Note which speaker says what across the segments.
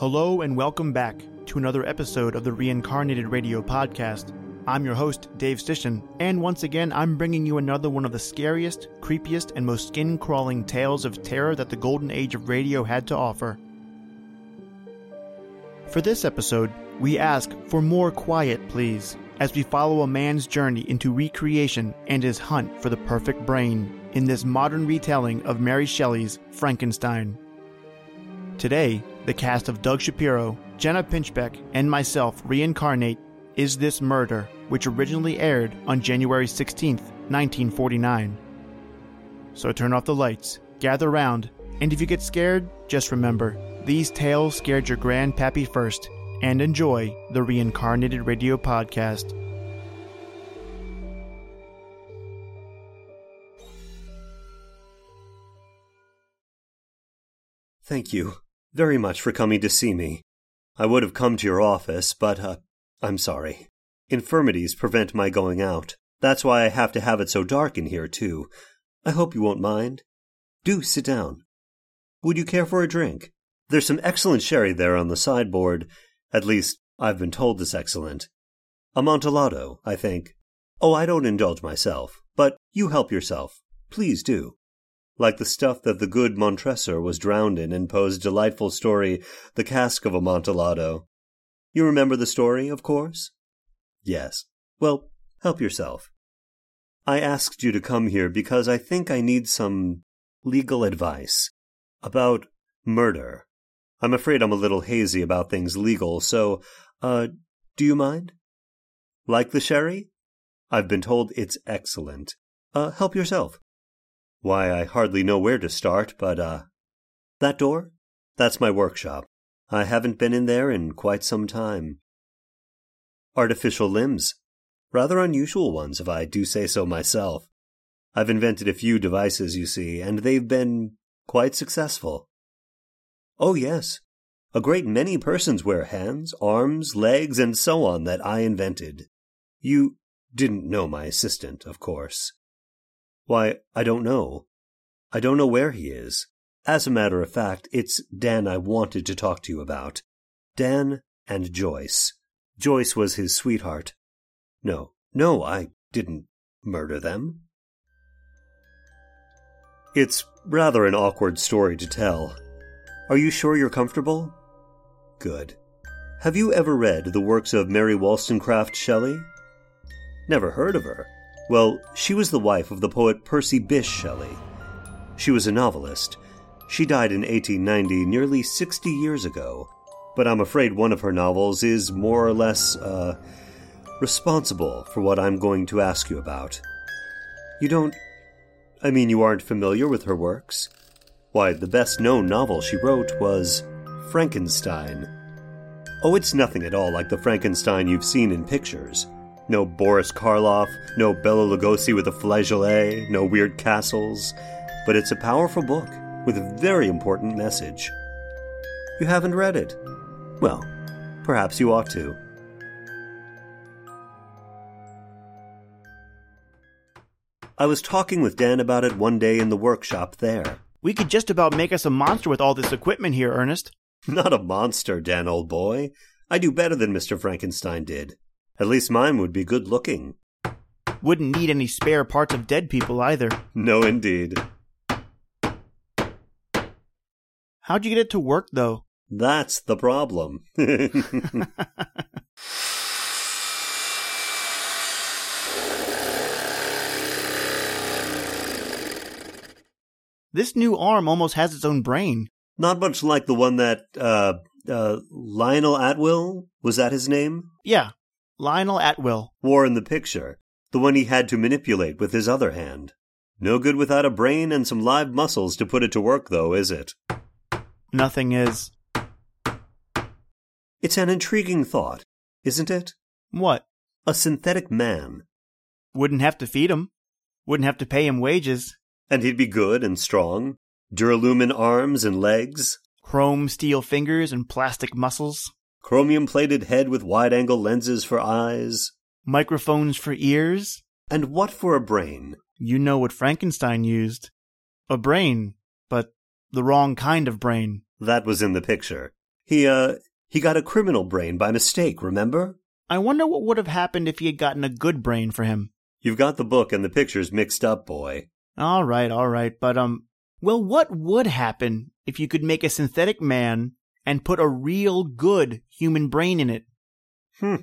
Speaker 1: Hello and welcome back to another episode of the Reincarnated Radio Podcast. I'm your host, Dave Stishan, and once again, I'm bringing you another one of the scariest, creepiest, and most skin crawling tales of terror that the golden age of radio had to offer. For this episode, we ask for more quiet, please, as we follow a man's journey into recreation and his hunt for the perfect brain in this modern retelling of Mary Shelley's Frankenstein. Today, the cast of Doug Shapiro, Jenna Pinchbeck, and myself reincarnate Is This Murder, which originally aired on January 16, 1949. So turn off the lights, gather round, and if you get scared, just remember these tales scared your grandpappy first, and enjoy the Reincarnated Radio Podcast.
Speaker 2: Thank you very much for coming to see me. I would have come to your office, but, uh, I'm sorry. Infirmities prevent my going out. That's why I have to have it so dark in here, too. I hope you won't mind. Do sit down. Would you care for a drink? There's some excellent sherry there on the sideboard. At least, I've been told it's excellent. Amontillado, I think. Oh, I don't indulge myself, but you help yourself. Please do like the stuff that the good Montresor was drowned in in Poe's delightful story, The Cask of Amontillado. You remember the story, of course? Yes. Well, help yourself. I asked you to come here because I think I need some legal advice about murder. I'm afraid I'm a little hazy about things legal, so, uh, do you mind? Like the sherry? I've been told it's excellent. Uh, help yourself. Why, I hardly know where to start, but, uh, that door? That's my workshop. I haven't been in there in quite some time. Artificial limbs. Rather unusual ones, if I do say so myself. I've invented a few devices, you see, and they've been quite successful. Oh, yes. A great many persons wear hands, arms, legs, and so on that I invented. You didn't know my assistant, of course. Why, I don't know. I don't know where he is. As a matter of fact, it's Dan I wanted to talk to you about. Dan and Joyce. Joyce was his sweetheart. No, no, I didn't murder them. It's rather an awkward story to tell. Are you sure you're comfortable? Good. Have you ever read the works of Mary Wollstonecraft Shelley? Never heard of her. Well, she was the wife of the poet Percy Bysshe Shelley. She was a novelist. She died in 1890, nearly 60 years ago. But I'm afraid one of her novels is more or less, uh, responsible for what I'm going to ask you about. You don't. I mean, you aren't familiar with her works? Why, the best known novel she wrote was Frankenstein. Oh, it's nothing at all like the Frankenstein you've seen in pictures. No Boris Karloff, no Bela Lugosi with a flageolet, no weird castles. But it's a powerful book with a very important message. You haven't read it? Well, perhaps you ought to. I was talking with Dan about it one day in the workshop there.
Speaker 1: We could just about make us a monster with all this equipment here, Ernest.
Speaker 2: Not a monster, Dan, old boy. I do better than Mr. Frankenstein did. At least mine would be good looking.
Speaker 1: Wouldn't need any spare parts of dead people either.
Speaker 2: No, indeed.
Speaker 1: How'd you get it to work, though?
Speaker 2: That's the problem.
Speaker 1: this new arm almost has its own brain.
Speaker 2: Not much like the one that, uh, uh, Lionel Atwill? Was that his name?
Speaker 1: Yeah, Lionel Atwill.
Speaker 2: Wore in the picture. The one he had to manipulate with his other hand. No good without a brain and some live muscles to put it to work, though, is it?
Speaker 1: Nothing is.
Speaker 2: It's an intriguing thought, isn't it?
Speaker 1: What?
Speaker 2: A synthetic man.
Speaker 1: Wouldn't have to feed him. Wouldn't have to pay him wages.
Speaker 2: And he'd be good and strong. Duralumin arms and legs.
Speaker 1: Chrome steel fingers and plastic muscles.
Speaker 2: Chromium plated head with wide angle lenses for eyes.
Speaker 1: Microphones for ears?
Speaker 2: And what for a brain?
Speaker 1: You know what Frankenstein used. A brain, but the wrong kind of brain.
Speaker 2: That was in the picture. He, uh, he got a criminal brain by mistake, remember?
Speaker 1: I wonder what would have happened if he had gotten a good brain for him.
Speaker 2: You've got the book and the pictures mixed up, boy.
Speaker 1: All right, all right, but, um, well, what would happen if you could make a synthetic man and put a real good human brain in it?
Speaker 2: Hmm.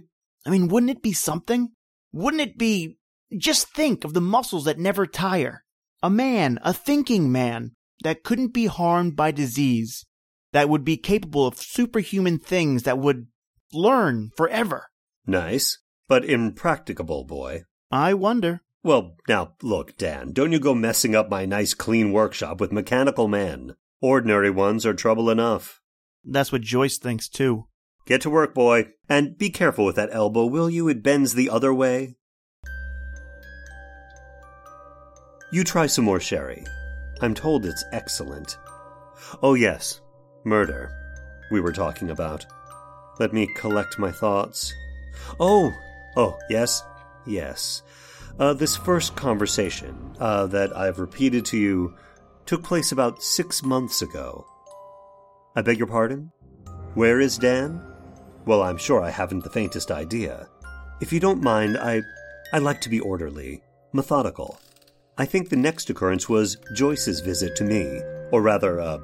Speaker 1: I mean, wouldn't it be something? Wouldn't it be. Just think of the muscles that never tire. A man, a thinking man, that couldn't be harmed by disease, that would be capable of superhuman things that would learn forever.
Speaker 2: Nice, but impracticable, boy.
Speaker 1: I wonder.
Speaker 2: Well, now, look, Dan, don't you go messing up my nice clean workshop with mechanical men. Ordinary ones are trouble enough.
Speaker 1: That's what Joyce thinks, too.
Speaker 2: Get to work, boy. And be careful with that elbow, will you? It bends the other way. You try some more sherry. I'm told it's excellent. Oh, yes, murder. We were talking about. Let me collect my thoughts. Oh, oh, yes, yes. Uh, this first conversation uh, that I've repeated to you took place about six months ago. I beg your pardon? Where is Dan? Well, I'm sure I haven't the faintest idea. If you don't mind, I I like to be orderly, methodical. I think the next occurrence was Joyce's visit to me, or rather, uh,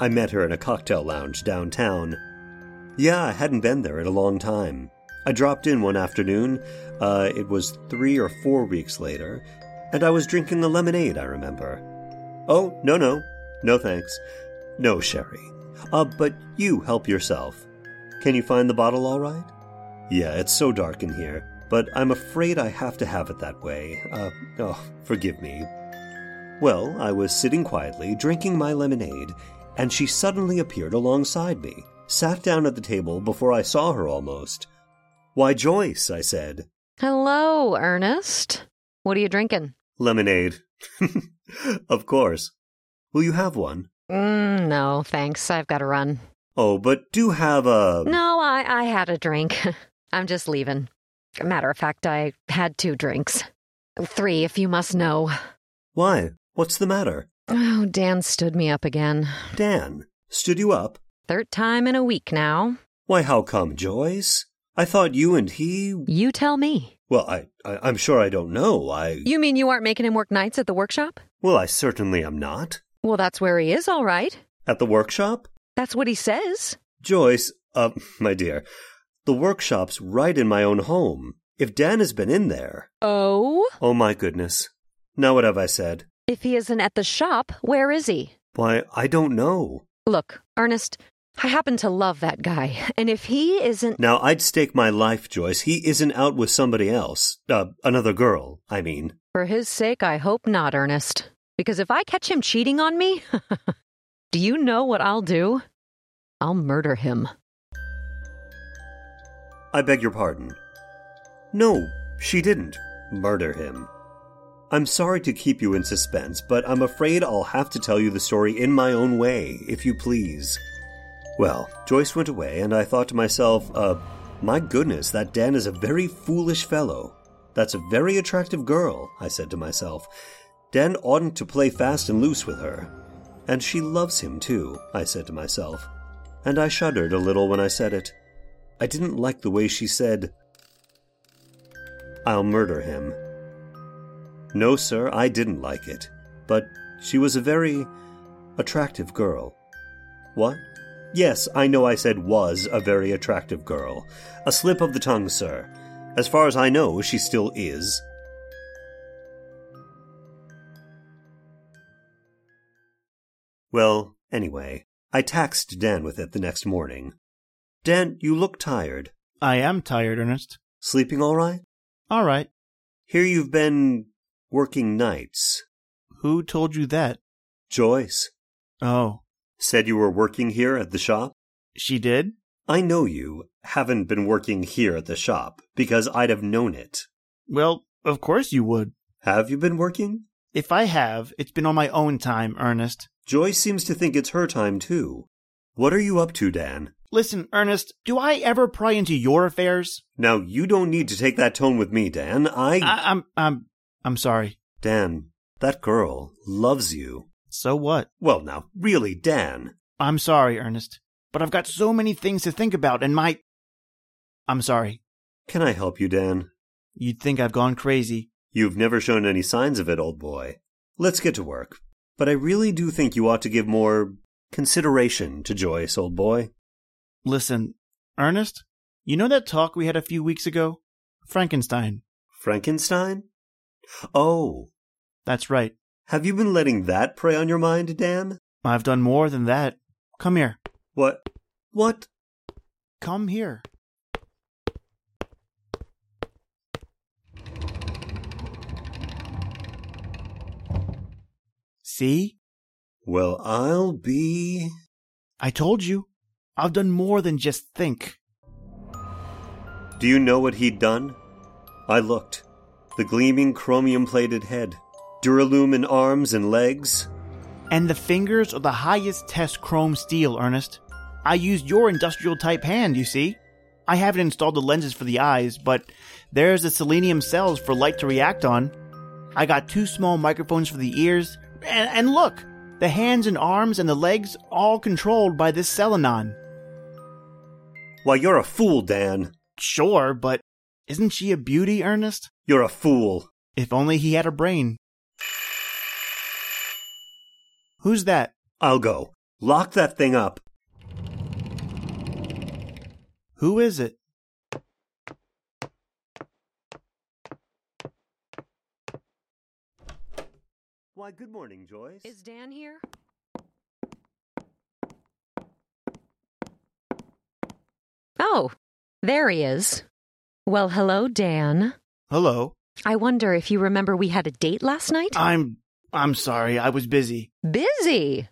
Speaker 2: I met her in a cocktail lounge downtown. Yeah, I hadn't been there in a long time. I dropped in one afternoon. Uh, it was three or four weeks later, and I was drinking the lemonade, I remember. Oh, no, no. No thanks. No sherry. Uh, but you help yourself. Can you find the bottle all right? Yeah, it's so dark in here, but I'm afraid I have to have it that way. Uh, oh, forgive me. Well, I was sitting quietly, drinking my lemonade, and she suddenly appeared alongside me, sat down at the table before I saw her almost. Why, Joyce, I said.
Speaker 3: Hello, Ernest. What are you drinking?
Speaker 2: Lemonade. of course. Will you have one?
Speaker 3: Mm, no, thanks. I've got to run.
Speaker 2: Oh, but do have a.
Speaker 3: No, I, I had a drink. I'm just leaving. Matter of fact, I had two drinks. Three, if you must know.
Speaker 2: Why? What's the matter?
Speaker 3: Oh, Dan stood me up again.
Speaker 2: Dan? Stood you up?
Speaker 3: Third time in a week now.
Speaker 2: Why, how come, Joyce? I thought you and he.
Speaker 3: You tell me.
Speaker 2: Well, I, I I'm sure I don't know. I.
Speaker 3: You mean you aren't making him work nights at the workshop?
Speaker 2: Well, I certainly am not.
Speaker 3: Well, that's where he is, all right.
Speaker 2: At the workshop?
Speaker 3: That's what he says.
Speaker 2: Joyce, uh, my dear, the workshop's right in my own home. If Dan has been in there.
Speaker 3: Oh?
Speaker 2: Oh, my goodness. Now, what have I said?
Speaker 3: If he isn't at the shop, where is he?
Speaker 2: Why, I don't know.
Speaker 3: Look, Ernest, I happen to love that guy, and if he isn't.
Speaker 2: Now, I'd stake my life, Joyce, he isn't out with somebody else. Uh, another girl, I mean.
Speaker 3: For his sake, I hope not, Ernest. Because if I catch him cheating on me, do you know what I'll do? I'll murder him.
Speaker 2: I beg your pardon. No, she didn't murder him. I'm sorry to keep you in suspense, but I'm afraid I'll have to tell you the story in my own way, if you please. Well, Joyce went away, and I thought to myself, uh, my goodness, that Dan is a very foolish fellow. That's a very attractive girl, I said to myself. Dan oughtn't to play fast and loose with her. And she loves him, too, I said to myself. And I shuddered a little when I said it. I didn't like the way she said, I'll murder him. No, sir, I didn't like it. But she was a very attractive girl. What? Yes, I know I said was a very attractive girl. A slip of the tongue, sir. As far as I know, she still is. Well, anyway, I taxed Dan with it the next morning. Dan, you look tired.
Speaker 1: I am tired, Ernest.
Speaker 2: Sleeping all right?
Speaker 1: All right.
Speaker 2: Here you've been working nights.
Speaker 1: Who told you that?
Speaker 2: Joyce.
Speaker 1: Oh,
Speaker 2: Said you were working here at the shop?
Speaker 1: she did?
Speaker 2: I know you haven't been working here at the shop because I'd have known it.
Speaker 1: Well, of course you would.
Speaker 2: Have you been working?
Speaker 1: If I have, it's been on my own time, Ernest.
Speaker 2: Joyce seems to think it's her time too. What are you up to, Dan?
Speaker 1: Listen, Ernest, do I ever pry into your affairs?
Speaker 2: Now, you don't need to take that tone with me, Dan. I.
Speaker 1: I- I'm, I'm, I'm sorry.
Speaker 2: Dan, that girl loves you.
Speaker 1: So what?
Speaker 2: Well, now, really, Dan.
Speaker 1: I'm sorry, Ernest, but I've got so many things to think about, and my. I'm sorry.
Speaker 2: Can I help you, Dan?
Speaker 1: You'd think I've gone crazy.
Speaker 2: You've never shown any signs of it, old boy. Let's get to work. But I really do think you ought to give more consideration to Joyce, old boy.
Speaker 1: Listen, Ernest, you know that talk we had a few weeks ago? Frankenstein.
Speaker 2: Frankenstein? Oh,
Speaker 1: That's right.
Speaker 2: Have you been letting that prey on your mind, Dan?
Speaker 1: I've done more than that. Come here.
Speaker 2: What? What?
Speaker 1: Come here. See?
Speaker 2: Well, I'll be.
Speaker 1: I told you. I've done more than just think.
Speaker 2: Do you know what he'd done? I looked. The gleaming chromium plated head, Duralumin arms and legs.
Speaker 1: And the fingers are the highest test chrome steel, Ernest. I used your industrial type hand, you see. I haven't installed the lenses for the eyes, but there's the selenium cells for light to react on. I got two small microphones for the ears, and, and look, the hands and arms and the legs all controlled by this Selenon.
Speaker 2: Why, you're a fool, Dan.
Speaker 1: Sure, but isn't she a beauty, Ernest?
Speaker 2: You're a fool.
Speaker 1: If only he had a brain. Who's that?
Speaker 2: I'll go. Lock that thing up.
Speaker 1: Who is it?
Speaker 2: Why, good morning, Joyce.
Speaker 3: Is Dan here? Oh, there he is. Well, hello, Dan.
Speaker 1: Hello.
Speaker 3: I wonder if you remember we had a date last night?
Speaker 1: I'm I'm sorry, I was busy.
Speaker 3: Busy.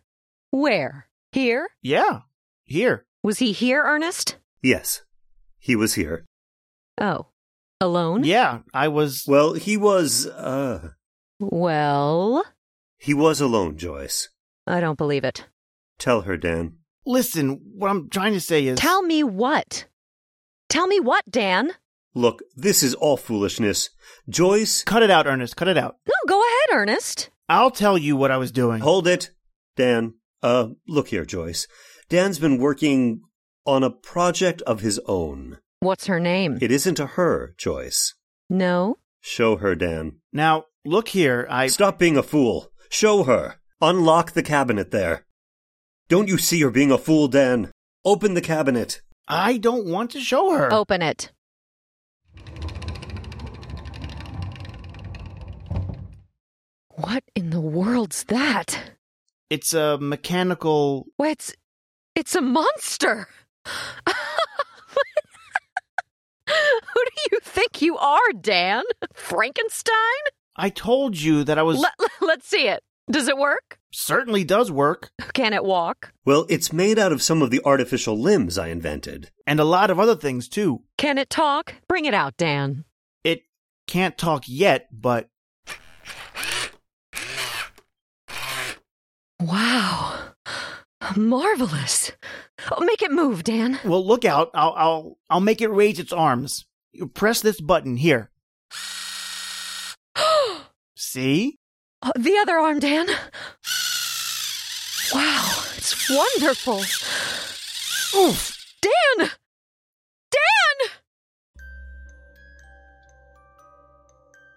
Speaker 3: Where? Here?
Speaker 1: Yeah. Here.
Speaker 3: Was he here, Ernest?
Speaker 2: Yes, he was here.
Speaker 3: Oh, alone?
Speaker 1: Yeah, I was
Speaker 2: Well, he was, uh.
Speaker 3: Well,
Speaker 2: He was alone, Joyce.
Speaker 3: I don't believe it.
Speaker 2: Tell her, Dan.
Speaker 1: Listen, what I'm trying to say is
Speaker 3: Tell me what? Tell me what, Dan?
Speaker 2: Look, this is all foolishness. Joyce,
Speaker 1: Cut it out, Ernest. Cut it out.
Speaker 3: No, go ahead, Ernest.
Speaker 1: I'll tell you what I was doing.
Speaker 2: hold it. Dan, uh, look here, Joyce. Dan's been working on a project of his own.
Speaker 3: What's her name?
Speaker 2: It isn't a her, Joyce.
Speaker 3: no.
Speaker 2: Show her, Dan.
Speaker 1: Now, look here. I
Speaker 2: Stop being a fool. Show her. Unlock the cabinet there. Don't you see you're being a fool, Dan? Open the cabinet.
Speaker 1: I don't want to show her.
Speaker 3: Open it. What in the world's that?
Speaker 1: It's a mechanical
Speaker 3: Well, it's it's a monster. Who do you think you are, Dan? Frankenstein?
Speaker 1: I told you that I was
Speaker 3: Let, let's see it. Does it work?
Speaker 1: certainly does work.
Speaker 3: Can it walk?
Speaker 2: Well, it's made out of some of the artificial limbs I invented.
Speaker 1: And a lot of other things too.
Speaker 3: Can it talk? Bring it out, Dan.
Speaker 1: It can't talk yet, but
Speaker 3: Wow. Marvelous. Oh, make it move, Dan.
Speaker 1: well, look out. I'll I'll I'll make it raise its arms. You press this button here. See?
Speaker 3: Oh, the other arm, Dan. Wow, it's wonderful.
Speaker 1: Oof.
Speaker 3: Dan! Dan!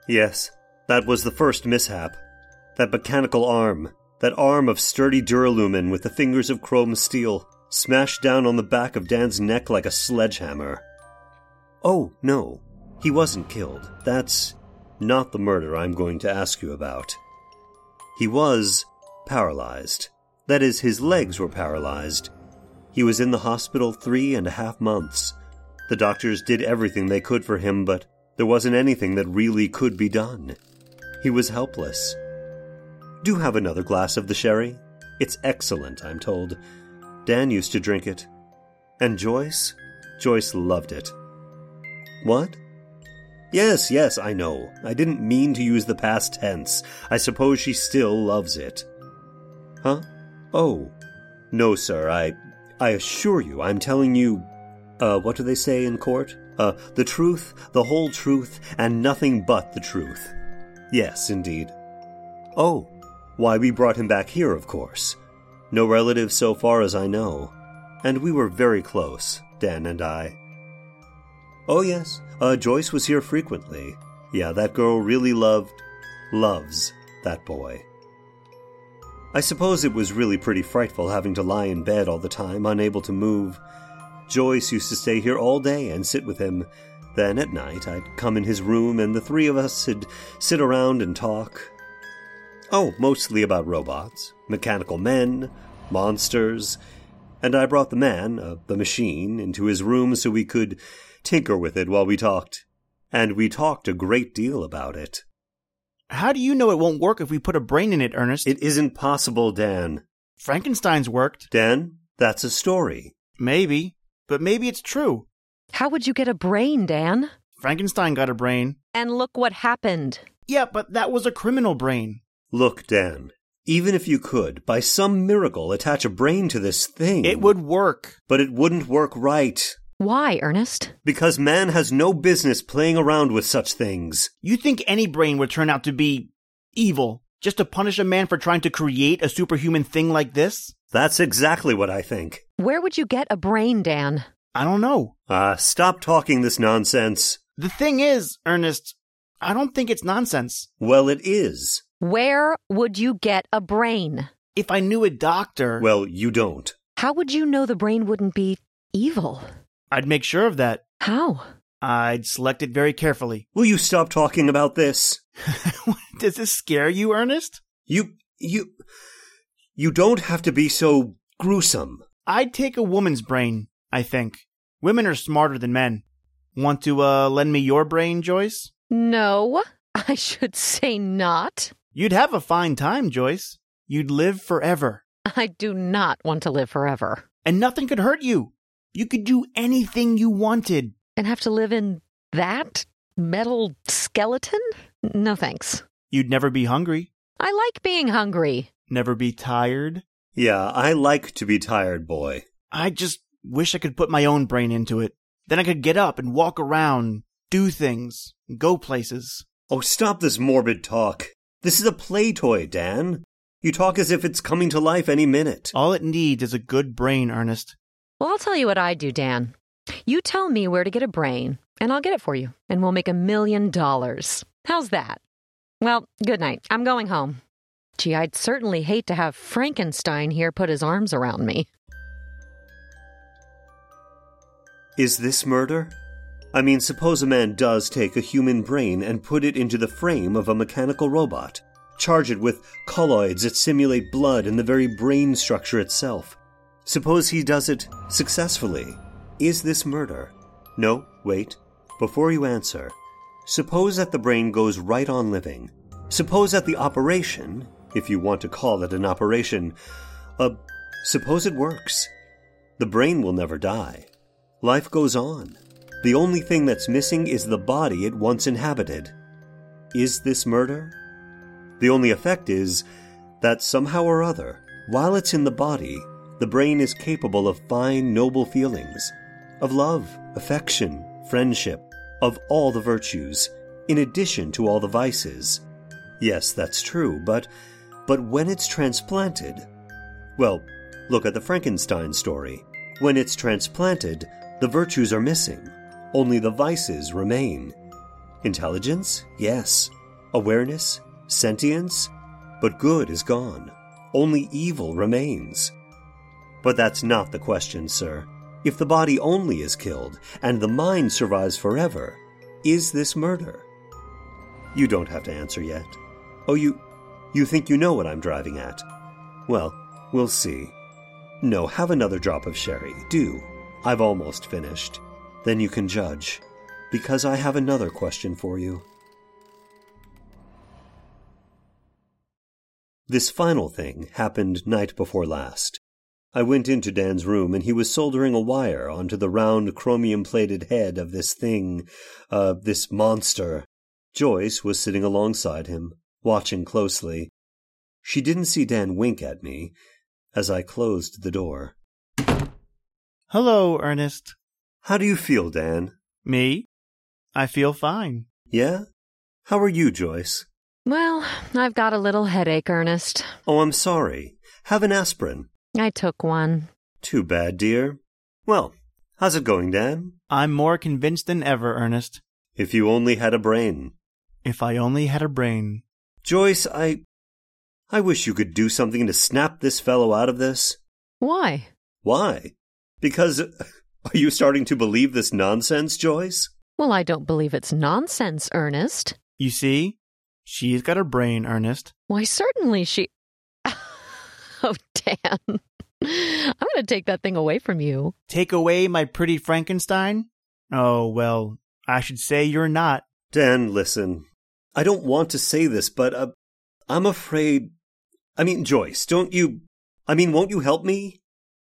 Speaker 2: Yes, that was the first mishap. That mechanical arm, that arm of sturdy duralumin with the fingers of chrome steel, smashed down on the back of Dan's neck like a sledgehammer. Oh, no, he wasn't killed. That's not the murder I'm going to ask you about. He was paralyzed. That is, his legs were paralyzed. He was in the hospital three and a half months. The doctors did everything they could for him, but there wasn't anything that really could be done. He was helpless. Do have another glass of the sherry. It's excellent, I'm told. Dan used to drink it. And Joyce? Joyce loved it. What? Yes, yes, I know. I didn't mean to use the past tense. I suppose she still loves it. Huh? Oh. No, sir, I I assure you, I'm telling you, uh, what do they say in court? Uh, the truth, the whole truth, and nothing but the truth. Yes, indeed. Oh, why, we brought him back here, of course. No relatives so far as I know. And we were very close, Dan and I. Oh, yes, uh, Joyce was here frequently. Yeah, that girl really loved, loves that boy. I suppose it was really pretty frightful having to lie in bed all the time, unable to move. Joyce used to stay here all day and sit with him. Then at night I'd come in his room and the three of us would sit around and talk. Oh, mostly about robots, mechanical men, monsters, and I brought the man, uh, the machine, into his room so we could tinker with it while we talked. And we talked a great deal about it.
Speaker 1: How do you know it won't work if we put a brain in it, Ernest?
Speaker 2: It isn't possible, Dan.
Speaker 1: Frankenstein's worked.
Speaker 2: Dan, that's a story.
Speaker 1: Maybe, but maybe it's true.
Speaker 3: How would you get a brain, Dan?
Speaker 1: Frankenstein got a brain.
Speaker 3: And look what happened.
Speaker 1: Yeah, but that was a criminal brain.
Speaker 2: Look, Dan, even if you could, by some miracle, attach a brain to this thing,
Speaker 1: It would work.
Speaker 2: but it wouldn't work right.
Speaker 3: Why, Ernest?
Speaker 2: Because man has no business playing around with such things.
Speaker 1: You think any brain would turn out to be evil just to punish a man for trying to create a superhuman thing like this?
Speaker 2: That's exactly what I think.
Speaker 3: Where would you get a brain, Dan?
Speaker 1: I don't know.
Speaker 2: Ah, stop talking this nonsense.
Speaker 1: The thing is, Ernest, I don't think it's nonsense.
Speaker 2: Well, it is.
Speaker 3: Where would you get a brain?
Speaker 1: If I knew a doctor,
Speaker 2: Well, you don't.
Speaker 3: How would you know the brain wouldn't be evil?
Speaker 1: I'd make sure of that.
Speaker 3: How?
Speaker 1: I'd select it very carefully.
Speaker 2: Will you stop talking about this?
Speaker 1: Does this scare you, Ernest?
Speaker 2: You, you, you don't have to be so gruesome.
Speaker 1: I'd take a woman's brain, I think. Women are smarter than men. Want to, uh, lend me your brain, Joyce?
Speaker 3: No, I should say not.
Speaker 1: You'd have a fine time, Joyce. You'd live forever.
Speaker 3: I do not want to live forever
Speaker 1: And nothing could hurt you. You could do anything you wanted.
Speaker 3: and have to live in that metal skeleton? No thanks.
Speaker 1: You'd never be hungry,
Speaker 3: I like being hungry.
Speaker 1: never be tired.
Speaker 2: Yeah, I like to be tired, boy.
Speaker 1: I just wish I could put my own brain into it. Then I could get up and walk around, do things, go places.
Speaker 2: Oh, stop this morbid talk. This is a play toy, Dan. You talk as if it's coming to life any minute.
Speaker 1: All it needs is a good brain, Ernest.
Speaker 3: Well, I'll tell you what I do, Dan. You tell me where to get a brain, and I'll get it for you, and we'll make a million dollars. How's that? Well, good night. I'm going home. Gee, I'd certainly hate to have Frankenstein here put his arms around me.
Speaker 2: Is this murder? I mean, suppose a man does take a human brain and put it into the frame of a mechanical robot, charge it with colloids that simulate blood and the very brain structure itself. Suppose he does it successfully. Is this murder? No, wait. Before you answer, suppose that the brain goes right on living. Suppose that the operation, if you want to call it an operation, uh, suppose it works. The brain will never die. Life goes on. The only thing that's missing is the body it once inhabited. Is this murder? The only effect is that somehow or other, while it's in the body, the brain is capable of fine, noble feelings, of love, affection, friendship, of all the virtues, in addition to all the vices. Yes, that's true, but but when it's transplanted, well, look at the Frankenstein story. When it's transplanted, the virtues are missing. Only the vices remain. Intelligence? Yes. Awareness? Sentience? But good is gone. Only evil remains. But that's not the question, sir. If the body only is killed, and the mind survives forever, is this murder? You don't have to answer yet. Oh, you. you think you know what I'm driving at? Well, we'll see. No, have another drop of sherry. Do. I've almost finished. Then you can judge. Because I have another question for you. This final thing happened night before last. I went into Dan's room and he was soldering a wire onto the round chromium plated head of this thing, uh, this monster. Joyce was sitting alongside him, watching closely. She didn't see Dan wink at me as I closed the door.
Speaker 1: Hello, Ernest.
Speaker 2: How do you feel, Dan?
Speaker 1: Me? I feel fine.
Speaker 2: Yeah? How are you, Joyce?
Speaker 3: Well, I've got a little headache, Ernest.
Speaker 2: Oh, I'm sorry. Have an aspirin.
Speaker 3: I took one.
Speaker 2: Too bad, dear. Well, how's it going, Dan?
Speaker 1: I'm more convinced than ever, Ernest.
Speaker 2: If you only had a brain.
Speaker 1: If I only had a brain.
Speaker 2: Joyce, I. I wish you could do something to snap this fellow out of this.
Speaker 3: Why?
Speaker 2: Why? Because. Are you starting to believe this nonsense, Joyce?
Speaker 3: Well, I don't believe it's nonsense, Ernest.
Speaker 1: You see? She's got a brain, Ernest.
Speaker 3: Why, certainly she. oh, Dan. I'm going to take that thing away from you.
Speaker 1: Take away my pretty Frankenstein? Oh, well, I should say you're not.
Speaker 2: Dan, listen. I don't want to say this, but uh, I'm afraid. I mean, Joyce, don't you. I mean, won't you help me?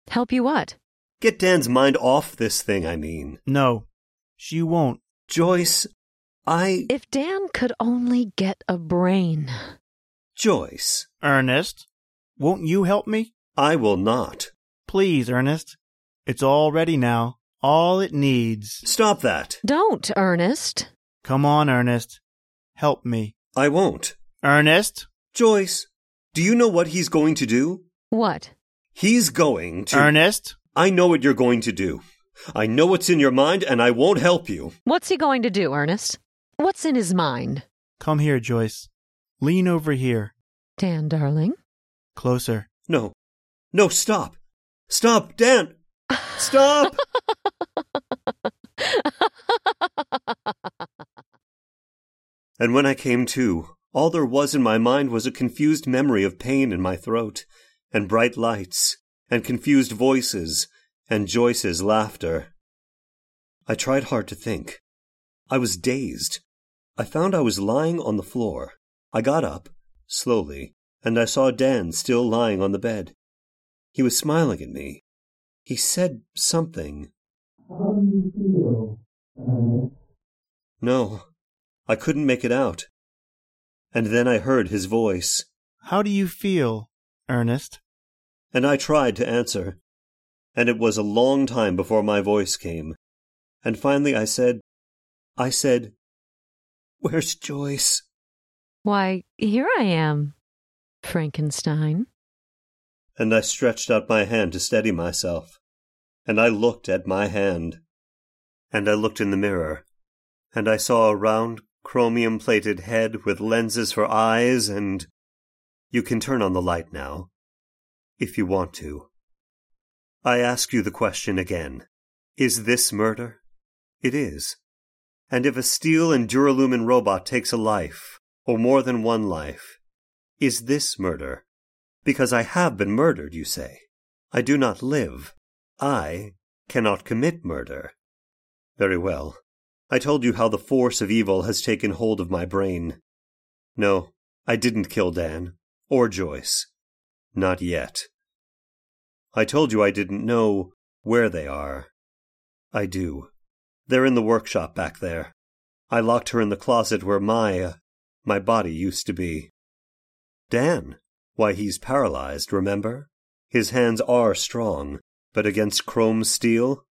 Speaker 3: Help you what?
Speaker 2: Get Dan's mind off this thing, I mean.
Speaker 1: No, she won't.
Speaker 2: Joyce, I.
Speaker 3: If Dan could only get a brain.
Speaker 2: Joyce,
Speaker 1: Ernest, won't you help me?
Speaker 2: I will not.
Speaker 1: Please, Ernest. It's all ready now. All it needs.
Speaker 2: Stop that.
Speaker 3: Don't, Ernest.
Speaker 1: Come on, Ernest. Help me.
Speaker 2: I won't.
Speaker 1: Ernest?
Speaker 2: Joyce, do you know what he's going to do?
Speaker 3: What?
Speaker 2: He's going to.
Speaker 1: Ernest?
Speaker 2: I know what you're going to do. I know what's in your mind, and I won't help you.
Speaker 3: What's he going to do, Ernest? What's in his mind?
Speaker 1: Come here, Joyce. Lean over here.
Speaker 3: Dan, darling.
Speaker 1: Closer.
Speaker 2: No. No, stop. Stop, Dan. Stop. and when I came to, all there was in my mind was a confused memory of pain in my throat, and bright lights, and confused voices, and Joyce's laughter. I tried hard to think. I was dazed. I found I was lying on the floor. I got up, slowly, and I saw Dan still lying on the bed. He was smiling at me. He said something.
Speaker 4: How do you feel, Ernest?
Speaker 2: No, I couldn't make it out. And then I heard his voice,
Speaker 1: How do you feel, Ernest?
Speaker 2: And I tried to answer. And it was a long time before my voice came. And finally I said, I said, Where's Joyce?
Speaker 3: Why, here I am, Frankenstein.
Speaker 2: And I stretched out my hand to steady myself. And I looked at my hand. And I looked in the mirror. And I saw a round, chromium plated head with lenses for eyes and. You can turn on the light now. If you want to. I ask you the question again. Is this murder? It is. And if a steel and duralumin robot takes a life, or more than one life, is this murder? Because I have been murdered, you say. I do not live. I cannot commit murder. Very well. I told you how the force of evil has taken hold of my brain. No, I didn't kill Dan, or Joyce. Not yet. I told you I didn't know where they are. I do. They're in the workshop back there. I locked her in the closet where my, uh, my body used to be. Dan. Why, he's paralyzed, remember? His hands are strong, but against chrome steel?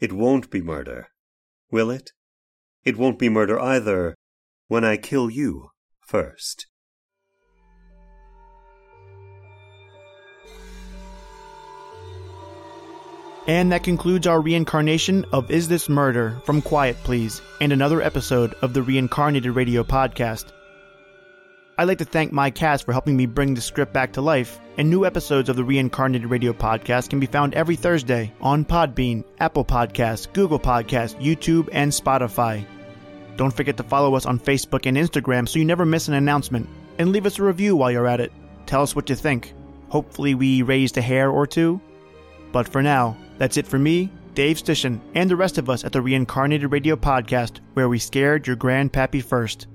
Speaker 2: It won't be murder, will it? It won't be murder either when I kill you first.
Speaker 1: And that concludes our reincarnation of Is This Murder from Quiet Please and another episode of the Reincarnated Radio podcast. I'd like to thank my cast for helping me bring the script back to life, and new episodes of the Reincarnated Radio podcast can be found every Thursday on Podbean, Apple Podcasts, Google Podcasts, YouTube, and Spotify. Don't forget to follow us on Facebook and Instagram so you never miss an announcement, and leave us a review while you're at it. Tell us what you think. Hopefully, we raised a hair or two. But for now, that's it for me, Dave Stishan, and the rest of us at the Reincarnated Radio podcast, where we scared your grandpappy first.